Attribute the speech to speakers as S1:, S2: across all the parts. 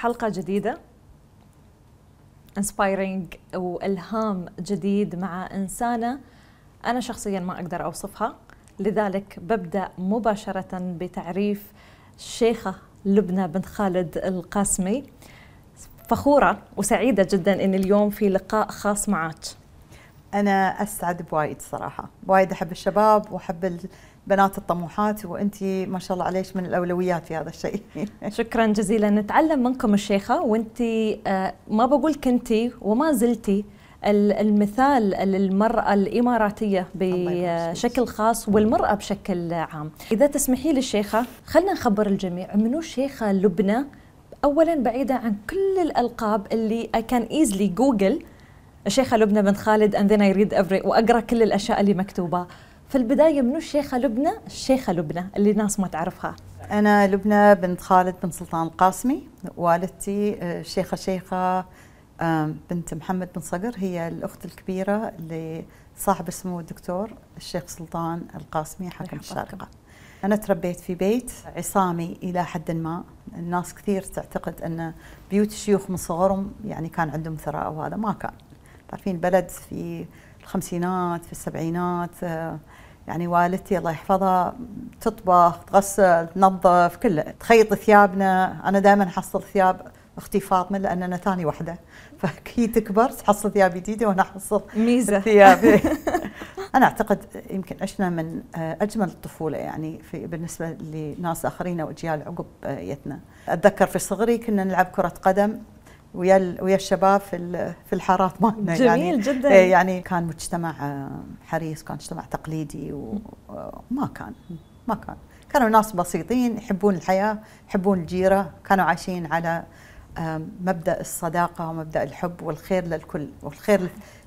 S1: حلقة جديدة. inspiring وإلهام جديد مع إنسانة أنا شخصيا ما أقدر أوصفها. لذلك ببدأ مباشرة بتعريف الشيخة لبنى بنت خالد القاسمي. فخورة وسعيدة جدا ان اليوم في لقاء خاص معك.
S2: أنا أسعد بوايد صراحة. وايد أحب الشباب وأحب البنات الطموحات وأنت ما شاء الله عليك من الأولويات في هذا الشيء.
S1: شكرا جزيلا. نتعلم منكم الشيخة وأنت آه، ما بقول كنتي وما زلتي المثال للمرأة الإماراتية بشكل خاص والمرأة بشكل عام. إذا تسمحي لي الشيخة خلنا نخبر الجميع منو الشيخة لبنى. أولا بعيدة عن كل الألقاب اللي I can easily جوجل الشيخة لبنى بنت خالد and then I read every وأقرأ كل الأشياء اللي مكتوبة. في البداية منو الشيخة لبنى؟ الشيخة لبنى اللي الناس ما تعرفها.
S2: أنا لبنى بنت خالد بن سلطان القاسمي والدتي الشيخة شيخة بنت محمد بن صقر هي الأخت الكبيرة لصاحب اسمه الدكتور الشيخ سلطان القاسمي حاكم الشارقة. أنا تربيت في بيت عصامي إلى حد ما. الناس كثير تعتقد أن بيوت الشيوخ من صغرهم يعني كان عندهم ثراء وهذا ما كان. تعرفين بلد في الخمسينات في السبعينات آه، يعني والدتي الله يحفظها تطبخ تغسل تنظف كله تخيط ثيابنا. أنا دائما أحصل ثياب أختي فاطمة لأننا ثاني وحدة. فهي تكبر تحصل ثياب جديدة وأنا أحصل
S1: ميزة.
S2: ثياب أنا أعتقد يمكن عشنا من أجمل الطفولة يعني في بالنسبة لناس آخرين واجيال عقب يتنا. أتذكر في صغري كنا نلعب كرة قدم. ويا ويا الشباب في في الحارات
S1: مالنا. جميل يعني جدا.
S2: إيه، يعني كان مجتمع آه، حريص كان مجتمع تقليدي وما كان ما كان. كانوا ناس بسيطين يحبون الحياة يحبون الجيرة كانوا عايشين على مبدأ الصداقة ومبدأ الحب والخير للكل والخير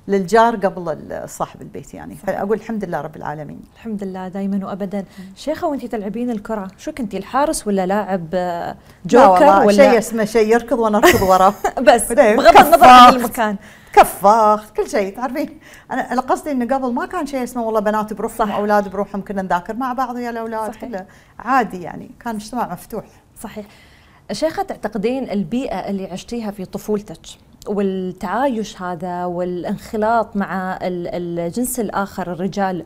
S2: للجار قبل صاحب البيت يعني. صحيح. فأقول الحمد لله رب العالمين.
S1: الحمد لله دائما وابدا. شيخة وانت تلعبين الكرة شو كنتي الحارس ولا لاعب آه، جوكر
S2: ولا؟ شيء اسمه شيء يركض وأنا اركض وراه
S1: بس بغض النظر عن المكان.
S2: كفاخ كل شيء تعرفين؟ أنا قصدي إنه قبل ما كان شيء اسمه والله بنات بروحهم أولاد بروحهم كنا نذاكر مع بعض ويا الأولاد عادي يعني كان اجتماع مفتوح.
S1: صحيح. شيخة تعتقدين البيئة اللي عشتيها في طفولتك والتعايش هذا والانخلاط مع الجنس الآخر الرجال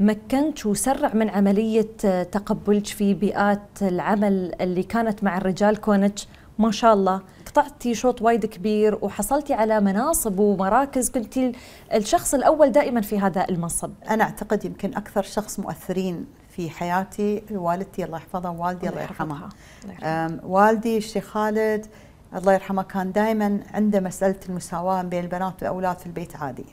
S1: مكنت وسرع من عملية تقبلك في بيئات العمل اللي كانت مع الرجال كونك ما شاء الله قطعتي شوط وايد كبير وحصلتي على مناصب ومراكز كنتي الشخص الأول دائما في هذا المنصب.
S2: أنا أعتقد يمكن أكثر شخص مؤثرين في حياتي والدتي الله يحفظها ووالدي الله يرحمها. والدي الشيخ خالد الله يرحمه كان دائما عنده مسألة المساواة بين البنات والأولاد في البيت عادي.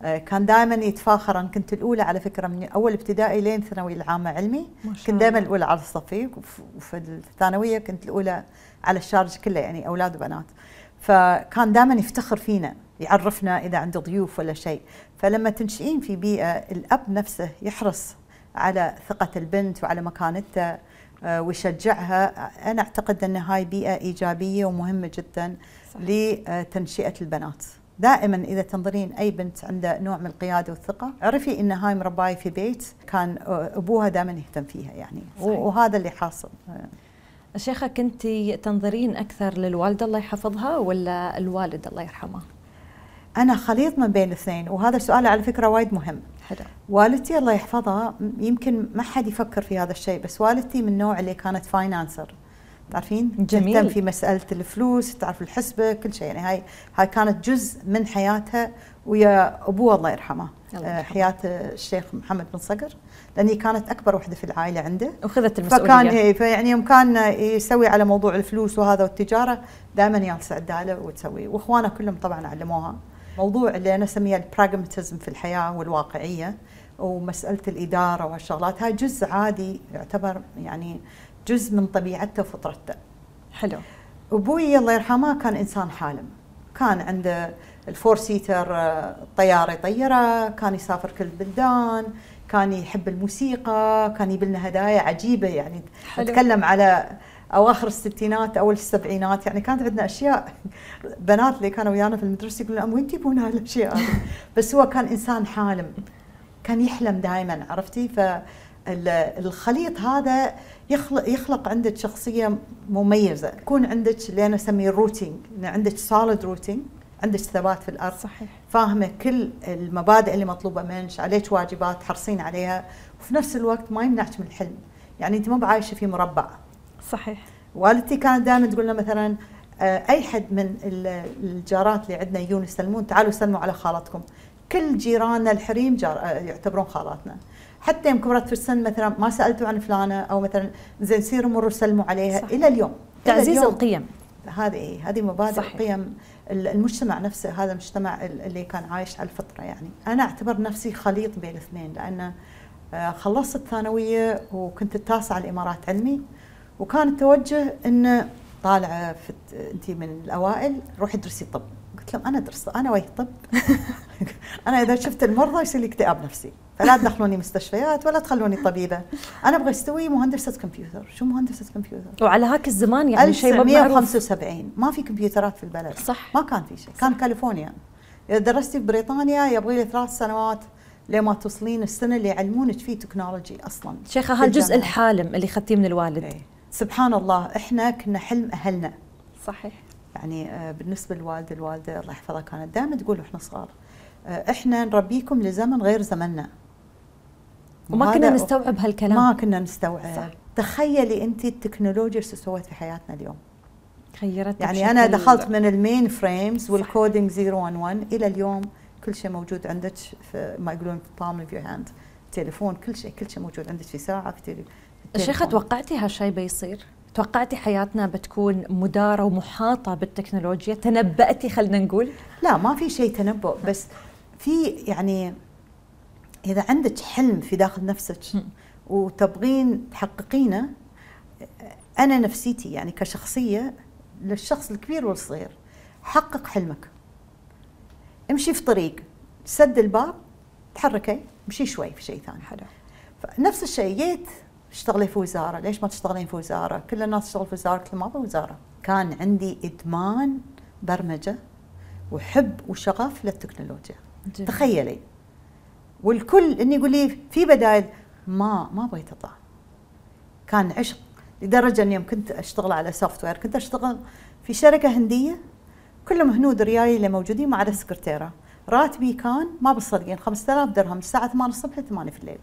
S2: كان دائما يتفاخر. أنا كنت الأولى على فكرة من أول ابتدائي لين الثانويه العامة علمي. كنت دائما الأولى على الصفي وفي الثانوية كنت الأولى على الشارج كله يعني أولاد وبنات. فكان دائما يفتخر فينا يعرفنا إذا عنده ضيوف ولا شيء. فلما تنشئين في بيئة الأب نفسه يحرص على ثقة البنت وعلى مكانتها آه، ويشجعها أنا أعتقد أن هاي بيئة إيجابية ومهمة جدا صح. لتنشئة البنات دائما إذا تنظرين أي بنت عندها نوع من القيادة والثقة اعرفي إن هاي مرباية في بيت كان أبوها دائما يهتم فيها يعني صحيح. وهذا اللي حاصل
S1: شيخة كنت تنظرين أكثر للوالده الله يحفظها ولا الوالد الله يرحمه؟
S2: أنا خليط من بين الاثنين وهذا السؤال على فكرة وايد مهم. حلو. والدتي الله يحفظها يمكن ما حد يفكر في هذا الشيء بس والدتي من النوع اللي كانت فاينانسر. تعرفين؟
S1: جميل.
S2: تهتم في مسألة الفلوس تعرف الحسبة كل شيء. يعني هاي هاي كانت جزء من حياتها ويا ابوها الله يرحمه. آه، حياة الشيخ محمد بن صقر لأني كانت أكبر وحدة في العائلة عنده.
S1: وخذت المسؤولية.
S2: فكان إيه فيعني يوم كان يسوي على موضوع الفلوس وهذا والتجارة دائما جالسه عداله وتسوي. وإخوانه كلهم طبعا علموها. موضوع اللي أنا أسميه البراغماتيزم في الحياة والواقعية ومسألة الإدارة والشغلات. هاي جزء عادي يعتبر يعني جزء من طبيعته وفطرته.
S1: حلو.
S2: أبوي الله يرحمه كان إنسان حالم. كان عنده الفور سيتر طيارة يطيره كان يسافر كل البلدان كان يحب الموسيقى كان يجيب لنا هدايا عجيبة يعني. حلو. أتكلم على اواخر الستينات أو السبعينات يعني كانت عندنا أشياء بنات اللي كانوا ويانا في المدرسة يقولون وين تجيبون هالأشياء؟ بس هو كان إنسان حالم كان يحلم دائما عرفتي؟ ف الخليط هذا يخلق يخلق عندك شخصية مميزة. يكون عندك اللي أنا أسميه ال rooting عندك solid rooting عندك ثبات في الأرض.
S1: صحيح.
S2: فاهمة كل المبادئ اللي مطلوبة منك عليك واجبات تحرصين عليها وفي نفس الوقت ما يمنعك من الحلم. يعني أنت ما بعايشة في مربع.
S1: صحيح.
S2: والدتي كانت دائما تقول لنا مثلا آه، أي حد من الجارات اللي عندنا يجون يسلمون تعالوا سلموا على خالتكم. كل جيراننا الحريم جار آه، يعتبرون خالاتنا. حتى يوم كبرت في السن مثلا ما سألتوا عن فلانة أو مثلا زين سيروا مروا سلموا عليها. صح. إلى اليوم
S1: تعزيز اليوم. القيم.
S2: هذه إيه هذه مبادئ صحيح. قيم المجتمع نفسه هذا المجتمع اللي كان عايش على الفطرة يعني. أنا أعتبر نفسي خليط بين الاثنين لأن آه، خلصت الثانويه وكنت التاسعة الإمارات علمي. وكان التوجه إنه طالعة أنت من الأوائل روحي ادرسي طب. قلت لهم أنا ادرس أنا وين طب. أنا إذا شفت المرضى يصير لي اكتئاب نفسي. فلا تدخلوني مستشفيات ولا تخلوني طبيبة. أنا أبغى أستوي مهندسة كمبيوتر. شو مهندسة كمبيوتر؟
S1: وعلى هاك الزمان يعني
S2: شيء 1975 ما في كمبيوترات في البلد.
S1: صح.
S2: ما كان في شيء. كان كاليفورنيا. إذا درستي في بريطانيا يبغي لي ثلاث سنوات لما توصلين السنة اللي يعلمونك فيه technology أصلا.
S1: شيخة هالجزء الحالم اللي اخذتيه من الوالد. إيه.
S2: سبحان الله إحنا كنا حلم أهلنا.
S1: صحيح.
S2: يعني آه، بالنسبة للوالدة الوالدة الله يحفظها كانت دائما تقول وإحنا صغار آه، إحنا نربيكم لزمن غير زمننا.
S1: وما كنا نستوعب هالكلام.
S2: ما كنا نستوعب. صح. تخيلي أنت التكنولوجيا شو سوت في حياتنا اليوم.
S1: غيرت
S2: يعني أنا دخلت من ال mainframes وال coding 011 إلى اليوم كل شيء موجود عندك في ما يقولون في palm of your hand تليفون كل شيء كل شيء موجود عندك في ساعة في تليفون
S1: شيخة توقعتي هالشيء بيصير؟ توقعتي حياتنا بتكون مدارة ومحاطة بالتكنولوجيا؟ تنبأتي خلينا نقول؟
S2: لا ما في شيء تنبؤ بس في يعني إذا عندك حلم في داخل نفسك وتبغين تحققينه أنا نفسيتي يعني كشخصية للشخص الكبير والصغير حقق حلمك. امشي في طريق سد الباب تحركي امشي شوي في شيء ثاني.
S1: حلو.
S2: نفس الشيء جيت تشتغلي في وزارة؟ ليش ما تشتغلين في وزارة؟ كل الناس تشتغل في وزارة ما أبغى وزارة. كان عندي إدمان برمجة وحب وشغف للتكنولوجيا. جميل. تخيلي. والكل يقول لي في بدائل. ما ما بغيت أطلع. كان عشق. لدرجة إني يوم كنت أشتغل على software كنت أشتغل في شركة هندية. كلهم هنود رياي اللي موجودين ما عدا السكرتيرة. راتبي كان ما بتصدقين 5000 درهم الساعة 8 الصبح ل 8 في الليل.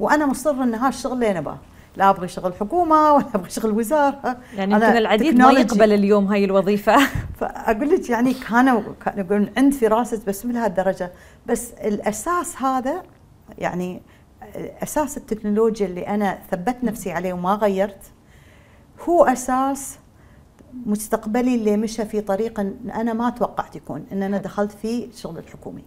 S2: وأنا مصر إن هذا الشغل اللي أنا ابغاه لا أبغى شغل حكومة ولا أبغى شغل وزارة.
S1: يعني يمكن العديد ما يقبل اليوم هاي الوظيفة.
S2: فأقول لك يعني كانوا يقولون عند فراسة بس لهالدرجة. بس الأساس هذا يعني أساس التكنولوجيا اللي أنا ثبت نفسي عليه وما غيرت هو أساس مستقبلي اللي مشى في طريق أنا ما توقعت يكون إن أنا دخلت في الشغل الحكومي.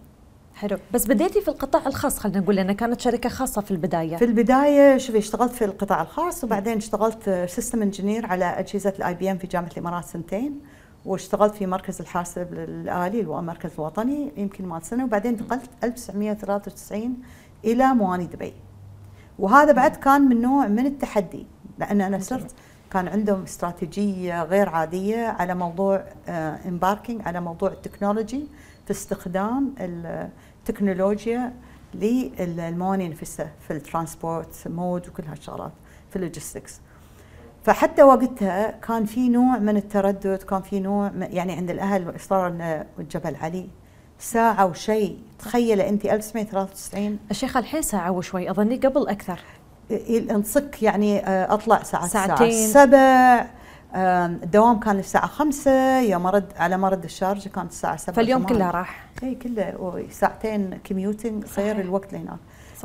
S1: حلو. بس بديتي في القطاع الخاص خلينا نقول لأنها كانت شركة خاصة في البداية.
S2: في البداية شوفي اشتغلت في القطاع الخاص وبعدين اشتغلت system engineer على أجهزة ال IBM في جامعة الإمارات سنتين واشتغلت في مركز الحاسب الآلي اللي هو المركز الوطني يمكن مال سنة وبعدين انتقلت 1993 إلى مواني دبي. وهذا بعد كان من نوع من التحدي لأن أنا صرت كان عندهم استراتيجية غير عادية على موضوع embarking آه، على موضوع ال technology في استخدام التكنولوجيا للمواني نفسها في ال transport mode وكل هالشغلات في ال logistics. فحتى وقتها كان في نوع من التردد كان في نوع يعني عند الأهل اصرار جبل علي. ساعة وشيء تخيل أنت 1993
S1: الشيخ الحين ساعة وشوي أظني قبل أكثر.
S2: أنصك يعني آه، أطلع ساعة ساعتين. الساعة سبع. الدوام كان الساعة خمسة يوم أرد على مرد الشارجة كانت الساعة سبعة
S1: فاليوم كله راح.
S2: اي كله. ساعتين commuting غير الوقت اللي هناك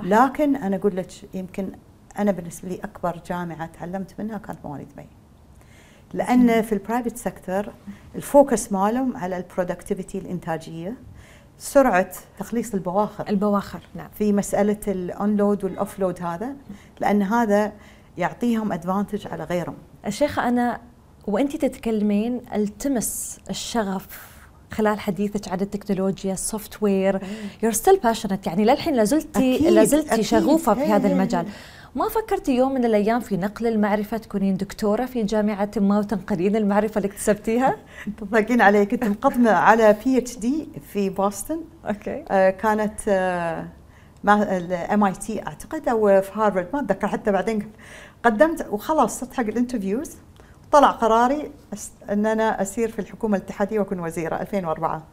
S2: لكن أنا أقول لك يمكن أنا بالنسبة لي أكبر جامعة تعلمت منها كانت مواني دبي لأن في ال private sector ال focus مالهم على ال productivity الإنتاجية سرعة تخليص البواخر.
S1: البواخر نعم.
S2: في مسألة ال onload وال offload هذا لأن هذا يعطيهم advantage على غيرهم.
S1: الشيخة أنا وانت تتكلمين التمس الشغف خلال حديثك عن التكنولوجيا ال software you're still passionate يعني للحين لازلتي لازلتي شغوفة في هذا المجال. ما فكرتي يوم من الأيام في نقل المعرفة تكونين دكتورة في جامعة ما وتنقلين المعرفة اللي اكتسبتيها؟
S2: تضحكين علي كنت مقدمة على PhD في بوسطن
S1: okay.
S2: آه كانت آه ال MIT أعتقد أو في هارفرد ما أتذكر حتى بعدين قدمت وخلاص صرت حق ال interviews طلع قراري ان أنا أسير في الحكومة الاتحادية وأكون وزيرة 2004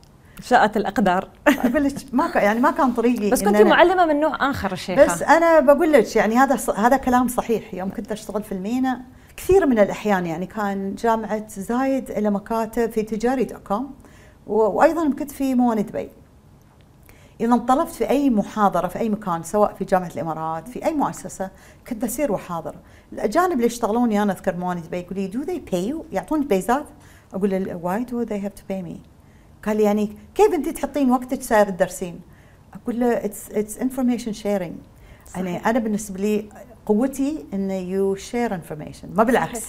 S1: شاءت الأقدار.
S2: أقول لك ما يعني ما كان طريقي
S1: بس كنت معلمة من نوع آخر الشيخه
S2: بس أنا بقول لك يعني هذا هذا كلام صحيح. يوم كنت أشتغل في المينا كثير من الأحيان يعني كان جامعة زايد لها مكاتب في تجاري dot com وأيضا كنت في مواني دبي. إذا طلبت في أي محاضرة في أي مكان سواء في جامعة الإمارات في أي مؤسسة كنت أسير وأحاضر الأجانب اللي يشتغلوني أنا أذكر مواني دبي يقول لي do they pay يعطوني بيزات. أقول له why do they have to pay me قال لي يعني كيف أنت تحطين وقتك سايرة تدرسين؟ أقول له it's it's information sharing يعني أنا بالنسبة لي قوتي انه you share information ما بالعكس.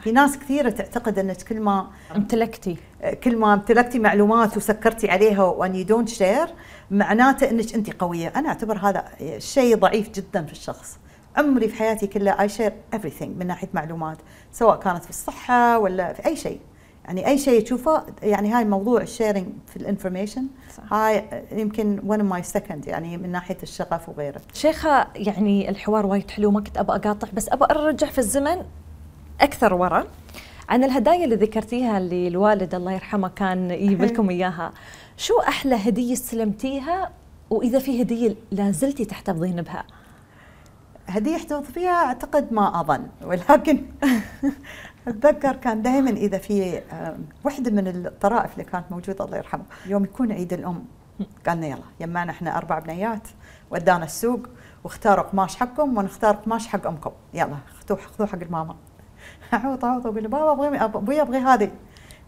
S2: في ناس كثيرة تعتقد أنك كل ما
S1: امتلكتي.
S2: كل ما امتلكتي معلومات وسكرتي عليها وأن you don't share معناته أنك انت قوية. أنا أعتبر هذا شيء ضعيف جدا في الشخص. عمري في حياتي كلها I share everything من ناحية معلومات سواء كانت في الصحة ولا في أي شيء. يعني أي شيء تشوفه يعني هاي موضوع ال sharing في ال information هاي يمكن one my second يعني من ناحية الشغف وغيره.
S1: شيخة يعني الحوار وايد حلو ما كنت ابى أقاطع بس ابى أرجع في الزمن أكثر ورا. عن الهدايا اللي ذكرتيها اللي الوالد الله يرحمه كان يجيب لكم إياها شو أحلى هدية استلمتيها؟ وإذا في هدية لا زلتي تحتفظين بها.
S2: هدية أحتفظ فيها أعتقد ما أظن ولكن أتذكر كان دائما إذا في وحدة من الطرائف اللي كانت موجودة الله يرحمه يوم يكون عيد الأم قال لنا يلا يمانا إحنا أربع بنيات ودانا السوق واختاروا قماش حقكم ونختار قماش حق أمكم يلا خذوه خذوه حق الماما. اعوط اعوط أقول بابا أبغى أبوي أبغي هذه.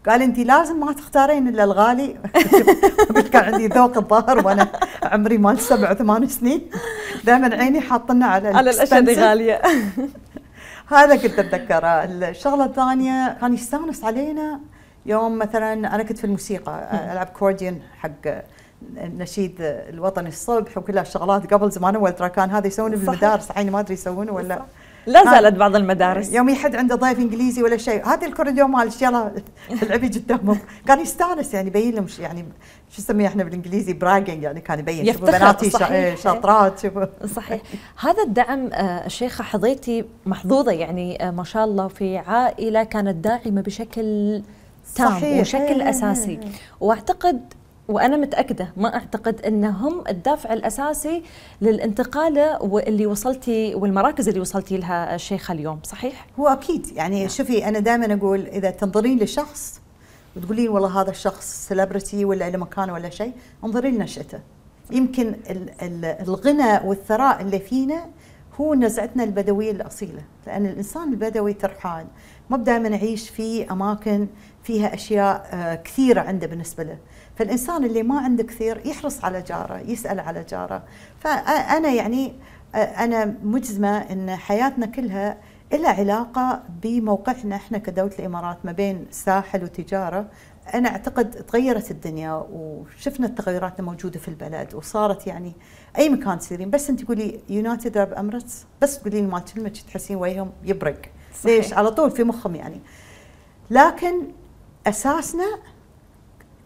S2: قال انت لازم ما تختارين إلا الغالي. قلت كان عندي ذوق الظاهر وأنا عمري مال سبع ثمان سنين. دائما عيني حاطنا على
S1: على الأشياء اللي غالية.
S2: هذا كنت أتذكره. الشغلة الثانية كان يستانس علينا يوم مثلا أنا كنت في الموسيقى ألعب أكورديون حق النشيد الوطني الصبح وكل هالشغلات قبل زمان. اول ترى كان هذا يسوونه بالمدارس الحين ما أدري يسوونه ولا
S1: لا زالت بعض المدارس.
S2: يوم يحد عنده ضيف إنجليزي ولا شيء هذه الأكورديون مالك يلا العبي قدامهم. كان يستانس يعني يبين لهم يعني شو نسميه إحنا بالإنجليزي bragging يعني كان يبين
S1: شوفوا بناتي
S2: شاطرات شوفوا.
S1: صحيح. هذا الدعم الشيخة آه، حظيتي محظوظة يعني آه، ما شاء الله في عائلة كانت داعمة بشكل تام صحيح. وشكل أساسي. وأعتقد وأنا متأكدة ما أعتقد إنهم الدافع الأساسي للانتقاله واللي وصلتي والمراكز اللي وصلتي لها الشيخه اليوم صحيح؟
S2: هو أكيد يعني نعم. شوفي أنا دائما أقول إذا تنظرين لشخص وتقولين والله هذا الشخص سيلبرتي ولا له مكانه ولا شيء انظري لنشأته. يمكن الغنى والثراء اللي فينا هو نزعتنا البدوية الأصيلة لأن الإنسان البدوي ترحال. ما دائما يعيش في أماكن فيها أشياء آه، كثيرة عنده بالنسبة له. فالإنسان اللي ما عنده كثير يحرص على جاره يسأل على جاره. فأنا يعني أنا مجزمة أن حياتنا كلها لها علاقة بموقعنا إحنا كدولة الإمارات ما بين ساحل وتجارة. أنا أعتقد تغيرت الدنيا وشفنا التغيرات الموجودة في البلد وصارت يعني أي مكان تسيرين. بس أنت تقولي يونايتد أرب أمرتس بس تقولين مال كلمة تحسين وجههم يبرق. ليش؟ على طول في مخهم يعني. لكن أساسنا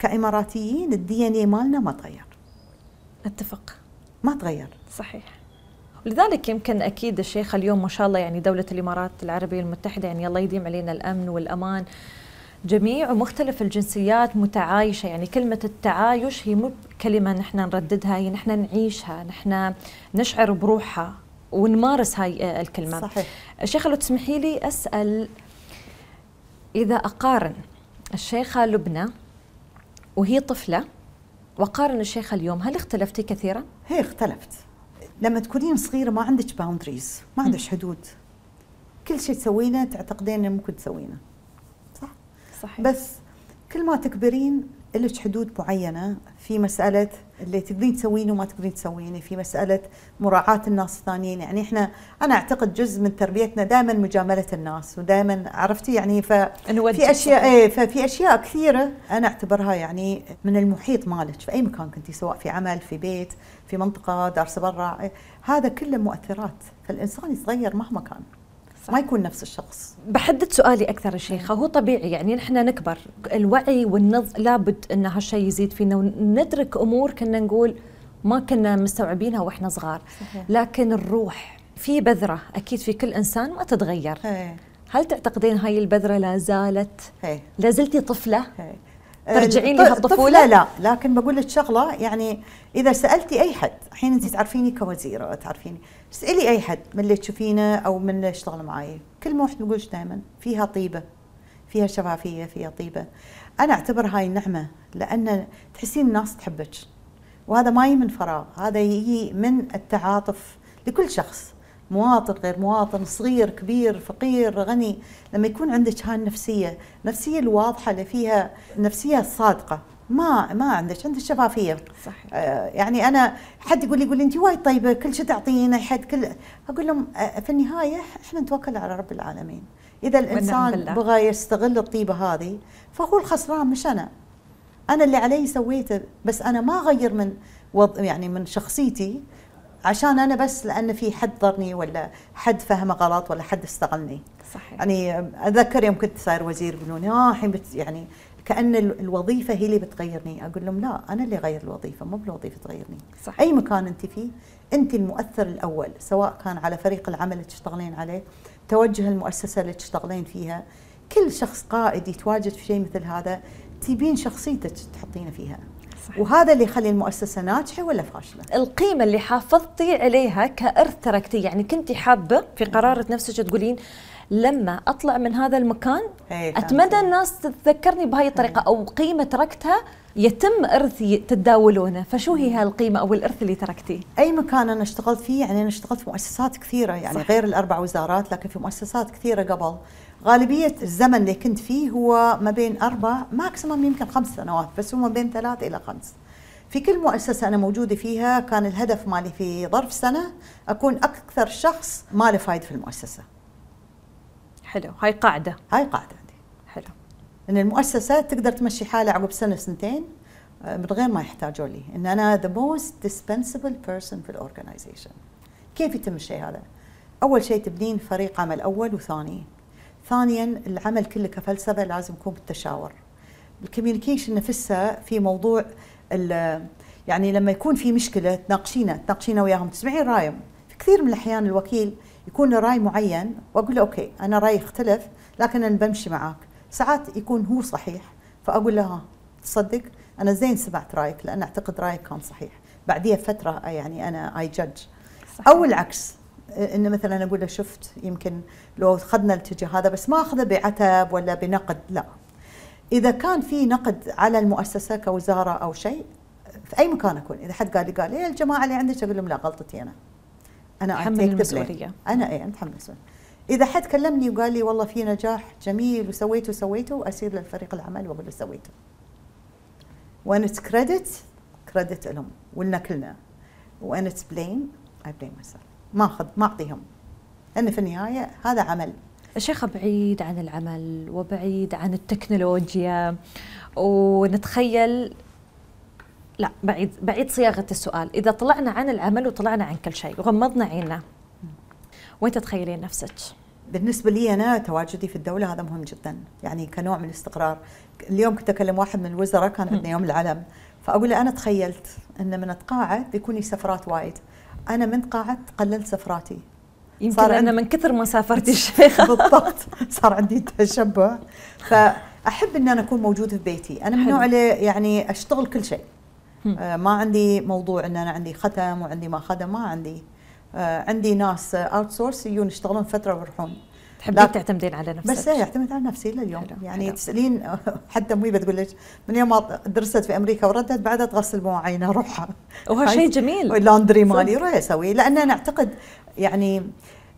S2: كإماراتيين الدي ان اي مالنا ما تغير.
S1: أتفق.
S2: ما تغير.
S1: صحيح. لذلك يمكن أكيد الشيخ اليوم ما شاء الله يعني دولة الإمارات العربية المتحدة يعني الله يديم علينا الأمن والأمان. جميع ومختلف الجنسيات متعايشة يعني كلمة التعايش هي مو كلمة نحن نرددها هي نحن نعيشها نحن نشعر بروحها ونمارس هاي الكلمة.
S2: صحيح.
S1: الشيخه لو تسمحي لي أسأل إذا أقارن الشيخة لبنى وهي طفلة وقارن الشيخة اليوم هل اختلفتي كثيرا؟
S2: هي اختلفت. لما تكونين صغيرة ما عندك باوندريز ما عندك حدود. كل شيء تسوينه تعتقدين انه ممكن تسوينه. صح؟
S1: صحيح.
S2: بس كل ما تكبرين لك حدود معينة في مسألة اللي تقدرين تسوينه وما تقدرين تسوينه في مسألة مراعاة الناس الثانيين يعني إحنا أنا أعتقد جزء من تربيتنا دائما مجاملة الناس ودائما عرفتي يعني ف في أشياء إيه ففي أشياء كثيرة أنا أعتبرها يعني من المحيط مالك في أي مكان كنتي سواء في عمل في بيت في منطقة دارسة برا هذا كله مؤثرات. فالإنسان يتغير مهما كان. صح. ما يكون نفس الشخص
S1: بحدد سؤالي أكثر الشيخه هو طبيعي يعني نحن نكبر الوعي والنض لابد إن هالشيء يزيد فينا وندرك أمور كنا نقول ما كنا مستوعبينها وإحنا صغار صحيح. لكن الروح في بذرة أكيد في كل إنسان ما تتغير هي. هل تعتقدين هاي البذرة لا زالت. لا زلتي طفلة هي. ترجعين لها الطفولة؟
S2: لا لكن بقول لك شغلة يعني إذا سألتي أي حد الحين أنت تعرفيني كوزيرة تعرفيني اسالي أي حد من اللي تشوفينه أو من اللي يشتغل معي كل ما واحد بيقول دائما فيها طيبة فيها شفافية فيها طيبة. أنا أعتبر هاي نعمة لأن تحسين الناس تحبك وهذا ما يجي من فراغ هذا يجي من التعاطف لكل شخص. مواطن غير مواطن صغير كبير فقير غني. لما يكون عندك هاي النفسية النفسية الواضحة اللي فيها النفسيه الصادقه ما ما عندك عندك شفافية. صحيح. آه يعني أنا حد يقول لي يقول لي أنت وايد طيبة كل شيء تعطينا حد كل أقول لهم آه في النهاية إحنا نتوكل على رب العالمين. إذا الإنسان بغى يستغل الطيبة هذه فهو الخسران مش أنا. أنا اللي علي سويته بس أنا ما أغير من وض... يعني من شخصيتي. عشان أنا بس لأن في حد ضرني ولا حد فهمه غلط ولا حد استغلني. صحيح. يعني أتذكر يوم كنت صاير وزير يقولون آه الحين يعني كأن الوظيفة هي اللي بتغيرني. أقول لهم لا أنا اللي اغير الوظيفة مو بالوظيفة تغيرني. صح. أي مكان أنت فيه أنت المؤثر الأول سواء كان على فريق العمل اللي تشتغلين عليه توجه المؤسسة اللي تشتغلين فيها. كل شخص قائد يتواجد في شيء مثل هذا تبين شخصيتك تحطينه فيها. صحيح. وهذا اللي يخلي المؤسسة ناجحة ولا فاشلة؟
S1: القيمة اللي حافظتي عليها كأرث تركتي يعني كنتي حابة في قرارة نفسك تقولين لما أطلع من هذا المكان أتمنى الناس تتذكرني بهاي الطريقة أو قيمة تركتها يتم ارثي تداولونه. فشو هي هالقيمة أو الإرث اللي تركتيه؟
S2: أي مكان أنا اشتغلت فيه يعني أنا اشتغلت في مؤسسات كثيرة يعني صح. غير الأربع وزارات لكن في مؤسسات كثيرة قبل. غالبية الزمن اللي كنت فيه هو ما بين أربع ماكسيموم يمكن خمس سنوات بس هو ما بين ثلاث إلى خمس. في كل مؤسسة أنا موجودة فيها كان الهدف مالي في ظرف سنة أكون أكثر شخص مالي فايد في المؤسسة.
S1: حلو. هاي قاعدة.
S2: هاي قاعدة عندي. حلو. إن المؤسسة تقدر تمشي حالها عقب سنة سنتين آه، من غير ما يحتاجوا لي. إن أنا the most dispensable person في ال organization كيف يتم الشيء هذا؟ أول شيء تبنين فريق عمل أول وثاني. ثانيا العمل كله كفلسفة لازم يكون بالتشاور. ال communication نفسها في موضوع يعني لما يكون في مشكلة تناقشينا تناقشينا وياهم. تسمعين رأيهم. في كثير من الأحيان الوكيل يكون له رأي معين وأقول له أوكي أنا رأيي اختلف لكن أنا بمشي معاك. ساعات يكون هو صحيح فأقول له ها تصدق؟ أنا زين سمعت رأيك لأن أعتقد رأيك كان صحيح. بعديها فترة يعني أنا اي جادج أو العكس. إنه مثلا أقول له شفت يمكن لو أخذنا الاتجاه هذا بس ما أخذه بعتب ولا بنقد لا. إذا كان في نقد على المؤسسة كوزارة أو شيء في أي مكان أكون إذا حد قال لي قال يا الجماعة اللي عندك أقول لهم لا غلطتي أنا.
S1: أنا اتحمل المسؤولية.
S2: أنا I اتحمل المسؤولية. إذا حد كلمني وقال لي والله في نجاح جميل وسويته وسويته أسير للفريق العمل وأقول له سويته. it's credit credit لهم. ولنا كلنا. when it's blame I blame my ما اخذ ما اعطيهم لأن في النهاية هذا عمل.
S1: شيخة بعيد عن العمل وبعيد عن التكنولوجيا ونتخيل لا بعيد بعيد صياغة السؤال. إذا طلعنا عن العمل وطلعنا عن كل شيء وغمضنا عيننا وين تتخيلين نفسك؟
S2: بالنسبة لي أنا تواجدي في الدولة هذا مهم جدا. يعني كنوع من الاستقرار. اليوم كنت أكلم واحد من الوزراء كان عندنا يوم العلم. فأقول له أنا تخيلت أن من أتقاعد بيكون لي سفرات وايد. أنا من تقاعدت قللت سفراتي.
S1: يمكن صار أنا من كثر ما سافرت الشيخة
S2: بالضبط. صار عندي تشبع فأحب أن أنا أكون موجودة في بيتي. أنا من اللي يعني أشتغل كل شيء. آه ما عندي موضوع إن أنا عندي ختم وعندي ما خدم ما عندي. آه عندي ناس outsource يجون يشتغلون فترة ويروحون.
S1: تحبين تعتمدين على نفسك؟
S2: بس إيه اعتمد على نفسي لليوم حلو. يعني حلو. تسألين حتى مي بتقول لك من يوم ما درست في أمريكا وردت بعدها تغسل مواعين أروح
S1: وهذا شيء جميل.
S2: ال laundry مالي روح أسوي لأن أنا أعتقد يعني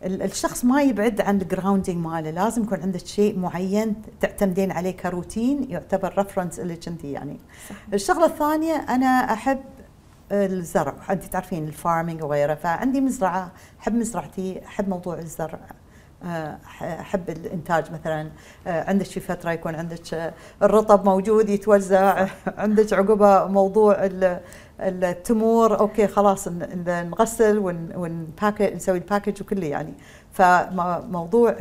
S2: الشخص ما يبعد عن ال grounding ماله. لازم يكون عندك شيء معين تعتمدين عليه كروتين يعتبر reference لك أنت يعني. صح. الشغلة الثانية أنا أحب الزرع. أنت تعرفين ال farming وغيره فعندي مزرعة أحب مزرعتي أحب موضوع الزرع. أحب الإنتاج مثلا آه، عندك في فترة يكون عندك آه، الرطب موجود يتوزع عندك عقبه موضوع التمور okay خلاص نغسل ون package نسوي ال package وكله يعني. فموضوع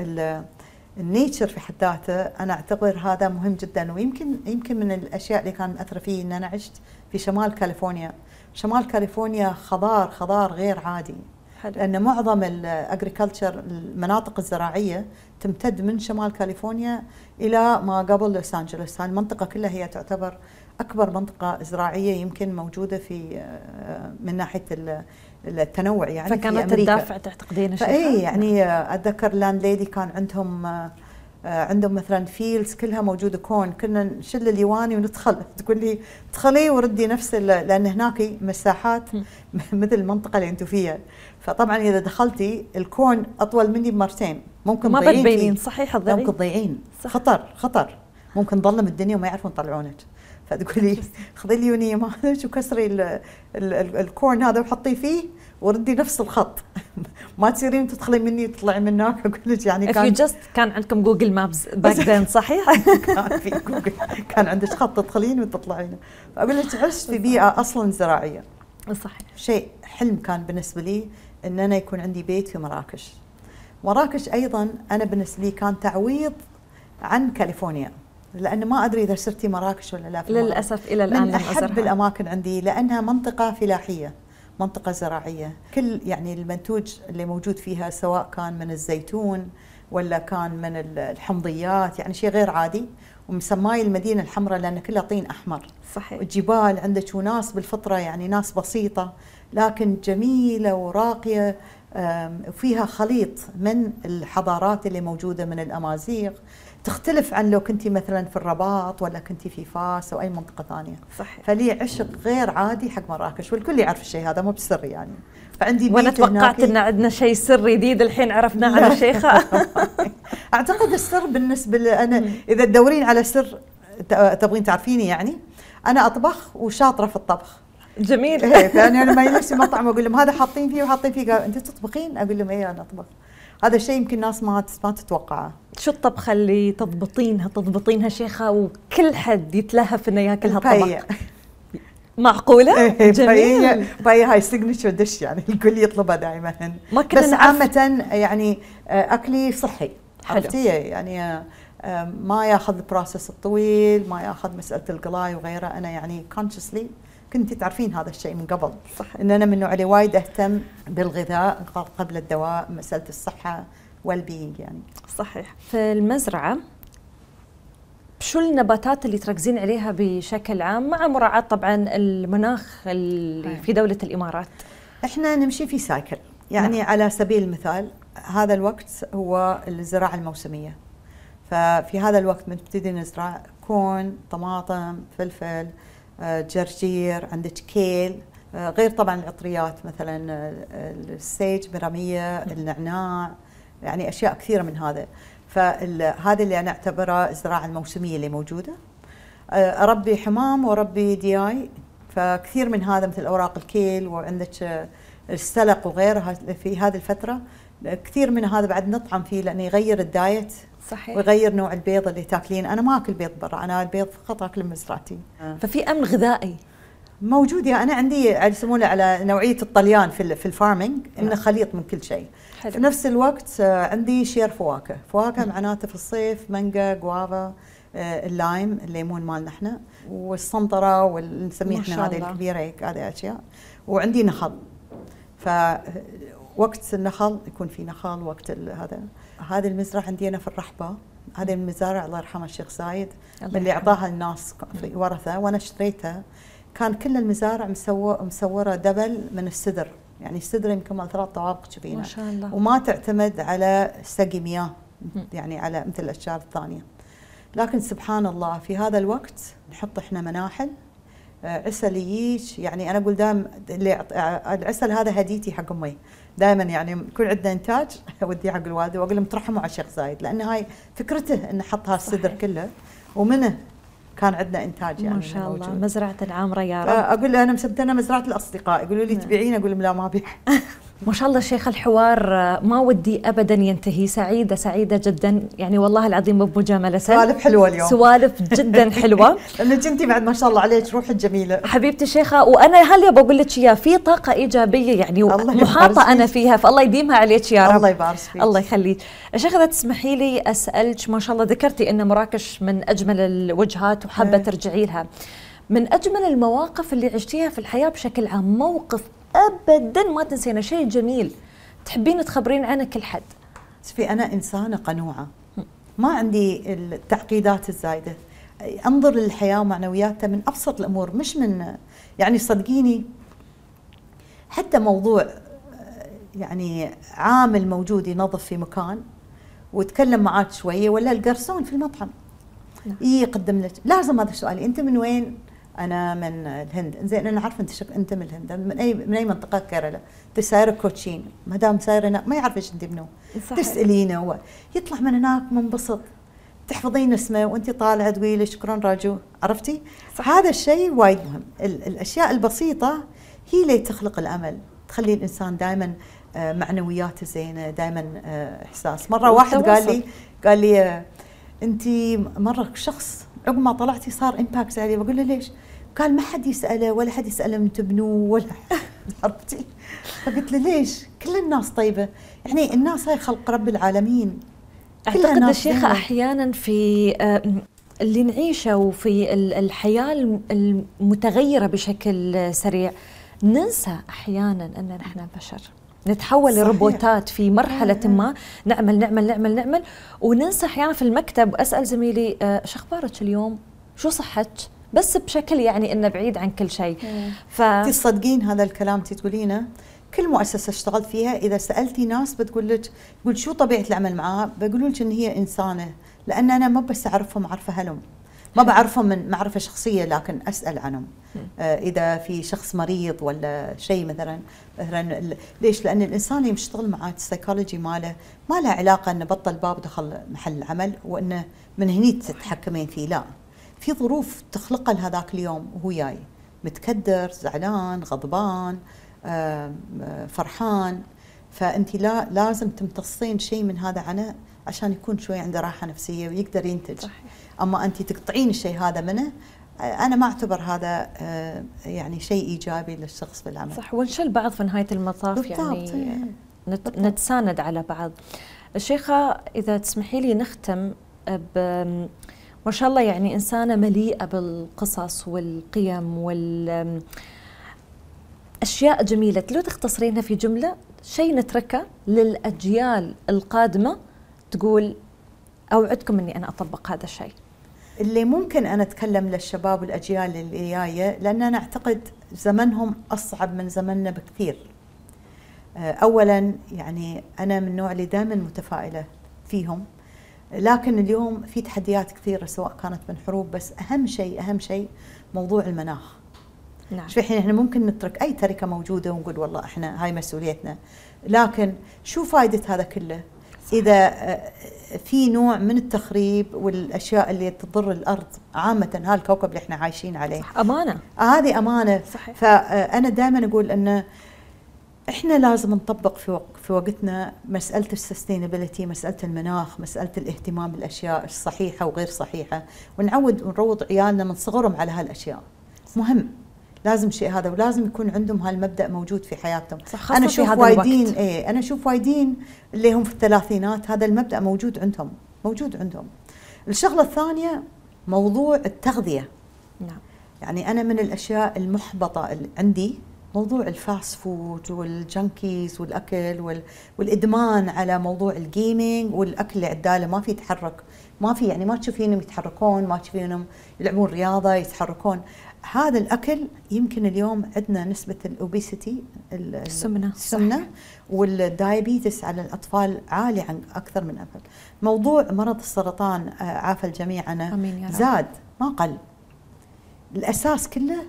S2: ال nature في حد ذاته أنا اعتبر هذا مهم جدا ويمكن يمكن من الأشياء اللي كان مأثره فيه إن أنا عشت في شمال كاليفورنيا. شمال كاليفورنيا خضار خضار غير عادي. حلو. لأن معظم ال agriculture المناطق الزراعية تمتد من شمال كاليفورنيا إلى ما قبل لوس أنجلوس. هاي المنطقة كلها هي تعتبر أكبر منطقة زراعية يمكن موجودة في آه، من ناحية التنوع يعني
S1: فكانت الدافع تعتقدين
S2: اي يعني أتذكر landlady كان عندهم آه، عندهم مثلا fields كلها موجودة corn كنا نشل اليواني وندخل. تقول لي ادخلي وردي نفس لأن هناك مساحات مثل المنطقة اللي أنتم فيها. فطبعا إذا دخلتي ال corn أطول مني بمرتين ممكن
S1: ما بتبينين صحيح
S2: ممكن تضيعين. خطر خطر. ممكن تظلم الدنيا وما يعرفون يطلعونك. فتقولي خذي لي يونية مالك وكسري ال corn هذا وحطيه فيه وردي نفس الخط. ما تصيرين تدخلين مني وتطلعي من هناك أقول لك يعني
S1: كان just كان عندكم Google Maps back then صحيح؟
S2: كان في جوجل كان عندك خط تدخلين وتطلعين. فأقول لك عشت في بيئة أصلا زراعية.
S1: صحيح.
S2: شيء حلم كان بالنسبة لي إن أنا يكون عندي بيت في مراكش. مراكش أيضا أنا بالنسبة لي كان تعويض عن كاليفورنيا لأن ما أدري إذا صرتي مراكش ولا لا
S1: في للأسف إلى الآن
S2: من أحب الأماكن عندي لأنها منطقة فلاحية منطقة زراعية. كل يعني المنتوج اللي موجود فيها سواء كان من الزيتون ولا كان من الحمضيات يعني شيء غير عادي. ومسماي المدينة الحمراء لأن كلها طين أحمر.
S1: صحيح.
S2: الجبال عندك وناس بالفطرة يعني ناس بسيطة. لكن جميلة وراقية وفيها خليط من الحضارات اللي موجودة من الأمازيغ. تختلف عن لو كنتي مثلا في الرباط ولا كنتي في فاس أو أي منطقة ثانية.
S1: صحيح.
S2: فلي عشق غير عادي حق مراكش والكل يعرف الشيء هذا مو بسر يعني.
S1: فعندي وأنا توقعت إن عندنا شيء سر جديد الحين عرفناه عن الشيخه
S2: أعتقد السر بالنسبة لي أنا إذا تدورين على سر تبغين تعرفيني يعني أنا أطبخ وشاطرة في الطبخ.
S1: جميل.
S2: إيه فانا لما يجلس مطعم أقول لهم هذا حاطين فيه وحاطين فيه. قال أنت تطبخين؟ أقول لهم إيه أنا أطبخ. هذا الشيء يمكن الناس ما ما تتوقعه.
S1: شو الطبخة اللي تضبطينها تضبطينها شيخة وكل حد يتلهف إنه ياكل هالطبق معقولة؟
S2: إيه، جميل. فهي هاي سيجنتشر دش يعني الكل يطلبها دائما. ما كنا بس عامة يعني آه، أكلي صحي. عرفتي؟ يعني آه، ما ياخذ ال process الطويل ما ياخذ مسألة القلاي وغيره أنا يعني consciously كنت تعرفين هذا الشيء من قبل
S1: صح؟
S2: إن أنا من النوع اللي وايد أهتم بالغذاء قبل الدواء مسألة الصحة وال being يعني.
S1: صحيح. في المزرعة شو النباتات اللي تركزين عليها بشكل عام؟ مع مراعاة طبعا المناخ اللي في دولة الإمارات.
S2: إحنا نمشي في cycle. يعني نعم. على سبيل المثال هذا الوقت هو الزراعة الموسمية. ففي هذا الوقت نبتدي نزرع corn طماطم فلفل آه، جرجير عندك كيل آه، غير طبعا العطريات مثلا آه، ال sage مرامية النعناع يعني أشياء كثيرة من هذا. فهذا اللي أنا أعتبره الزراعة الموسمية اللي موجودة. اربي حمام واربي دياي. فكثير من هذا مثل أوراق الكيل وعندك السلق وغيرها في هذه الفترة. كثير من هذا بعد نطعم فيه لأنه يغير ال diet
S1: صحيح.
S2: ويغير نوع البيض اللي تاكلين. أنا ما أكل بيض برا أنا البيض فقط اكل مزرعتي
S1: آه. ففي امن غذائي؟
S2: موجود يعني أنا عندي يسمونه على نوعية الطليان في في ال farming إنه آه. خليط من كل شيء. حلو. في نفس الوقت آه، عندي شير فواكه. فواكه معناته في الصيف مانجا جوافا ال lime الليمون مالنا إحنا والسنطرة والنسميه إحنا هذه الكبيرة هيك هذه أشياء. وعندي نخل. ف وقت النخل يكون في نخل وقت هذا. هذه المزرعة عندي أنا في الرحبة. هذه المزارع الله يرحمه الشيخ زايد من اللي أعطاها الناس في ورثة. وأنا اشتريتها. كان كل المزارع مسوره double من السدر. يعني السدر يمكن مال ثلاث طوابق كبيرة.
S1: ما شاء الله.
S2: وما تعتمد على سقي مياه يعني على مثل الأشجار الثانية. لكن سبحان الله في هذا الوقت نحط إحنا مناحل آه، عسل يجيك يعني أنا أقول دائما العسل هذا هديتي حق أمي. دائما يعني يكون عندنا إنتاج اوديه حق الوالده وأقول لهم ترحموا على الشيخ زايد لأن هاي فكرته انه حط هالصدر كله ومنه كان عندنا إنتاج يعني
S1: ما شاء الله. موجود. مزرعة العامرة يا رب.
S2: أقول له أنا مسبتنا مزرعة الأصدقاء يقولوا لي نعم. تبيعين أقول لهم لا ما أبيع.
S1: ما شاء الله شيخ الحوار ما ودي ابدا ينتهي. سعيدة سعيدة جدا. يعني والله العظيم بمجاملة.
S2: سوالف حلوة اليوم.
S1: سوالف جدا حلوة.
S2: لأنك أنت بعد ما شاء الله عليك روحك جميلة.
S1: حبيبتي شيخة وأنا هل بقول لك اياه في طاقة إيجابية يعني محاطة أنا فيها فالله يديمها عليك يا رب.
S2: الله يبارك فيك.
S1: الله يخليك. شيخة إذا تسمحي لي أسألك ما شاء الله ذكرتي إن مراكش من أجمل الوجهات وحابة إيه. ترجعي لها. من أجمل المواقف اللي عشتيها في الحياة بشكل عام موقف ابدا ما تنسينا شيء جميل. تحبين تخبرين عنه كل حد
S2: شوفي أنا إنسانة قنوعة. ما عندي التعقيدات الزايدة. أنظر للحياة ومعنوياتها من أبسط الأمور مش من يعني صدقيني حتى موضوع يعني عامل موجود ينظف في مكان وتكلم معاك شوية ولا القرصون في المطعم. نعم. يقدم لك. لازم هذا السؤال. أنت من وين؟ أنا من الهند. زين أنا عارفة أنت شك... أنت من الهند. من اي من أي منطقة؟ كيرلا انت سايرة كوتشين. ما دام سايرة هناك ما يعرف إيش أنت منو. تسالينه. يطلع من هناك منبسط. تحفظين اسمه وأنت طالعه تقولي شكرا راجو. عرفتي؟ صح. هذا الشيء وايد مهم. ال... الأشياء البسيطة هي اللي تخلق الأمل. تخلي الإنسان دائما آه، معنوياته زينة دائما آه، إحساس. مرة واحد قال لي قال لي آه، أنت مرة شخص عقب ما طلعتي صار امباكت علي بقول له ليش؟ قال ما حد يسأله ولا حد يسأله من تبنوه ولا عرفتي؟ فقلت له ليش؟ كل الناس طيبة، يعني الناس هاي خلق رب العالمين
S1: أعتقد الشيخه أحيانا في اللي نعيشه وفي الحياة المتغيرة بشكل سريع ننسى أحيانا أن نحن بشر نتحول صحيح. لروبوتات في مرحلة. ما. نعمل نعمل نعمل نعمل وننسى أحيانا في المكتب. أسأل زميلي آه شو أخبارك اليوم؟ شو صحتك؟ بس بشكل يعني إنه بعيد عن كل شيء.
S2: ف تصدقين هذا الكلام تقولينه؟ كل مؤسسة اشتغلت فيها إذا سألتي ناس بتقول لك تقول شو طبيعة العمل معاه بيقولوا لك إن هي إنسانة. لأن أنا ما بس أعرفهم اعرفه هلم ما بعرفهم من معرفة شخصية لكن أسأل عنهم آه إذا في شخص مريض ولا شيء مثلا مثلا ليش؟ لأن الإنسان اللي يشتغل معاه السيكولوجي ماله ما له علاقة إنه بطل باب دخل محل العمل وإنه من هني تتحكمين فيه لا. في ظروف تخلقها لهذاك اليوم وهو جاي. متكدر زعلان غضبان آه فرحان. فأنت لا لازم تمتصين شيء من هذا عنه عشان يكون شوي عنده راحة نفسية ويقدر ينتج. صحيح. أما انت تقطعين الشيء هذا منه أنا ما أعتبر هذا آه، يعني شيء إيجابي للشخص في العمل.
S1: صح ونشل بعض في نهاية المطاف يعني إيه. نت نتساند على بعض. الشيخة إذا تسمحي لي نختم ب ما شاء الله يعني إنسانة مليئة بالقصص والقيم وال أشياء جميلة. لو تختصرينها في جملة شيء نتركه للأجيال القادمة تقول أوعدكم إني أنا أطبق هذا الشيء.
S2: اللي ممكن أنا أتكلم للشباب والأجيال اللي جاية لأن أنا أعتقد زمنهم أصعب من زمننا بكثير. آه، اولا يعني أنا من النوع اللي دائما متفائلة فيهم لكن اليوم في تحديات كثيرة سواء كانت من حروب بس أهم شيء أهم شيء موضوع المناخ. نعم. شوف الحين إحنا ممكن نترك أي تركة موجودة ونقول والله إحنا هاي مسؤوليتنا لكن شو فائده هذا كله؟ إذا آه، في نوع من التخريب والأشياء اللي تضر الأرض عامة هذا الكوكب اللي إحنا عايشين عليه.
S1: صح أمانة.
S2: هذه أمانة. صحيح. فانا دائما أقول إن إحنا لازم نطبق في في وقتنا مسألة السستينابيلتي مسألة المناخ مسألة الاهتمام بالأشياء الصحيحة وغير صحيحة ونعود ونروض عيالنا من صغرهم على هالأشياء. مهم. لازم شيء هذا ولازم يكون عندهم هالمبدأ موجود في حياتهم.
S1: صح أنا أشوف وايدين إيه
S2: أنا أشوف وايدين اللي هم في الثلاثينات هذا المبدأ موجود عندهم موجود عندهم. الشغلة الثانية موضوع التغذية. نعم. يعني أنا من الأشياء المحبطة اللي عندي موضوع ال fast food وال junkies والأكل والإدمان على موضوع ال gaming والأكل اللي عداله ما في تحرك ما في يعني ما تشوفينهم يتحركون ما تشوفينهم يلعبون رياضة يتحركون. هذا الأكل يمكن اليوم عندنا نسبة الأوبيسيتي
S1: السمنة
S2: السمنة والدايابيتس على الأطفال عالي عن أكثر من قبل موضوع مرض السرطان آه، عافى الجميع عنه.
S1: أمين يا
S2: رب. زاد ما قل. الأساس كله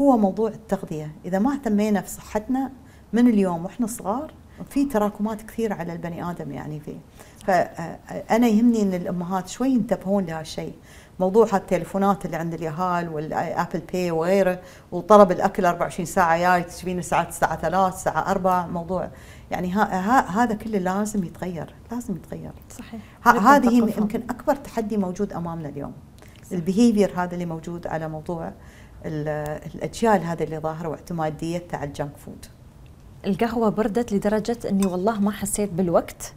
S2: هو موضوع التغذية. إذا ما اهتمينا في صحتنا من اليوم وإحنا صغار في تراكمات كثيرة على البني آدم يعني فيه فانا آه، يهمني إن الأمهات شوي ينتبهون لهالشيء. موضوع هالتليفونات اللي عند اليهال وال Apple Pay وغيره وطلب الأكل 24 ساعة جاي تشوفين الساعة الساعة 3 الساعة 4 موضوع. يعني ها ها هذا كله لازم يتغير لازم يتغير.
S1: صحيح.
S2: هذه يمكن أكبر تحدي موجود أمامنا اليوم. ال behavior هذا اللي موجود على موضوع الأجيال هذه اللي ظاهرة واعتماديتها على ال junk
S1: food القهوة بردت لدرجة إني والله ما حسيت بالوقت.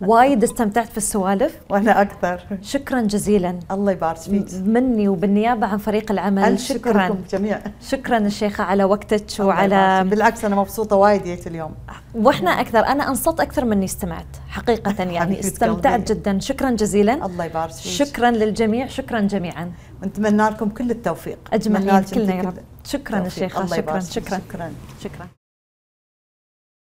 S1: وايد استمتعت في السوالف.
S2: وأنا أكثر.
S1: شكرا جزيلا.
S2: الله يبارك فيك.
S1: مني وبالنيابة عن فريق العمل.
S2: شكرا. لكم جميع
S1: شكرا الشيخة على وقتك وعلى
S2: بالعكس أنا مبسوطة وايد جيت اليوم.
S1: وإحنا أكثر أنا أنصت أكثر مني استمعت حقيقة يعني. استمتعت جدا. شكرا جزيلا.
S2: الله يبارك فيك.
S1: شكرا للجميع شكرا جميعا.
S2: ونتمنى لكم كل التوفيق.
S1: أجمعين كلنا يا رب. شكرا الشيخه شكرا شكرا,
S2: شكرا.
S1: شكرا.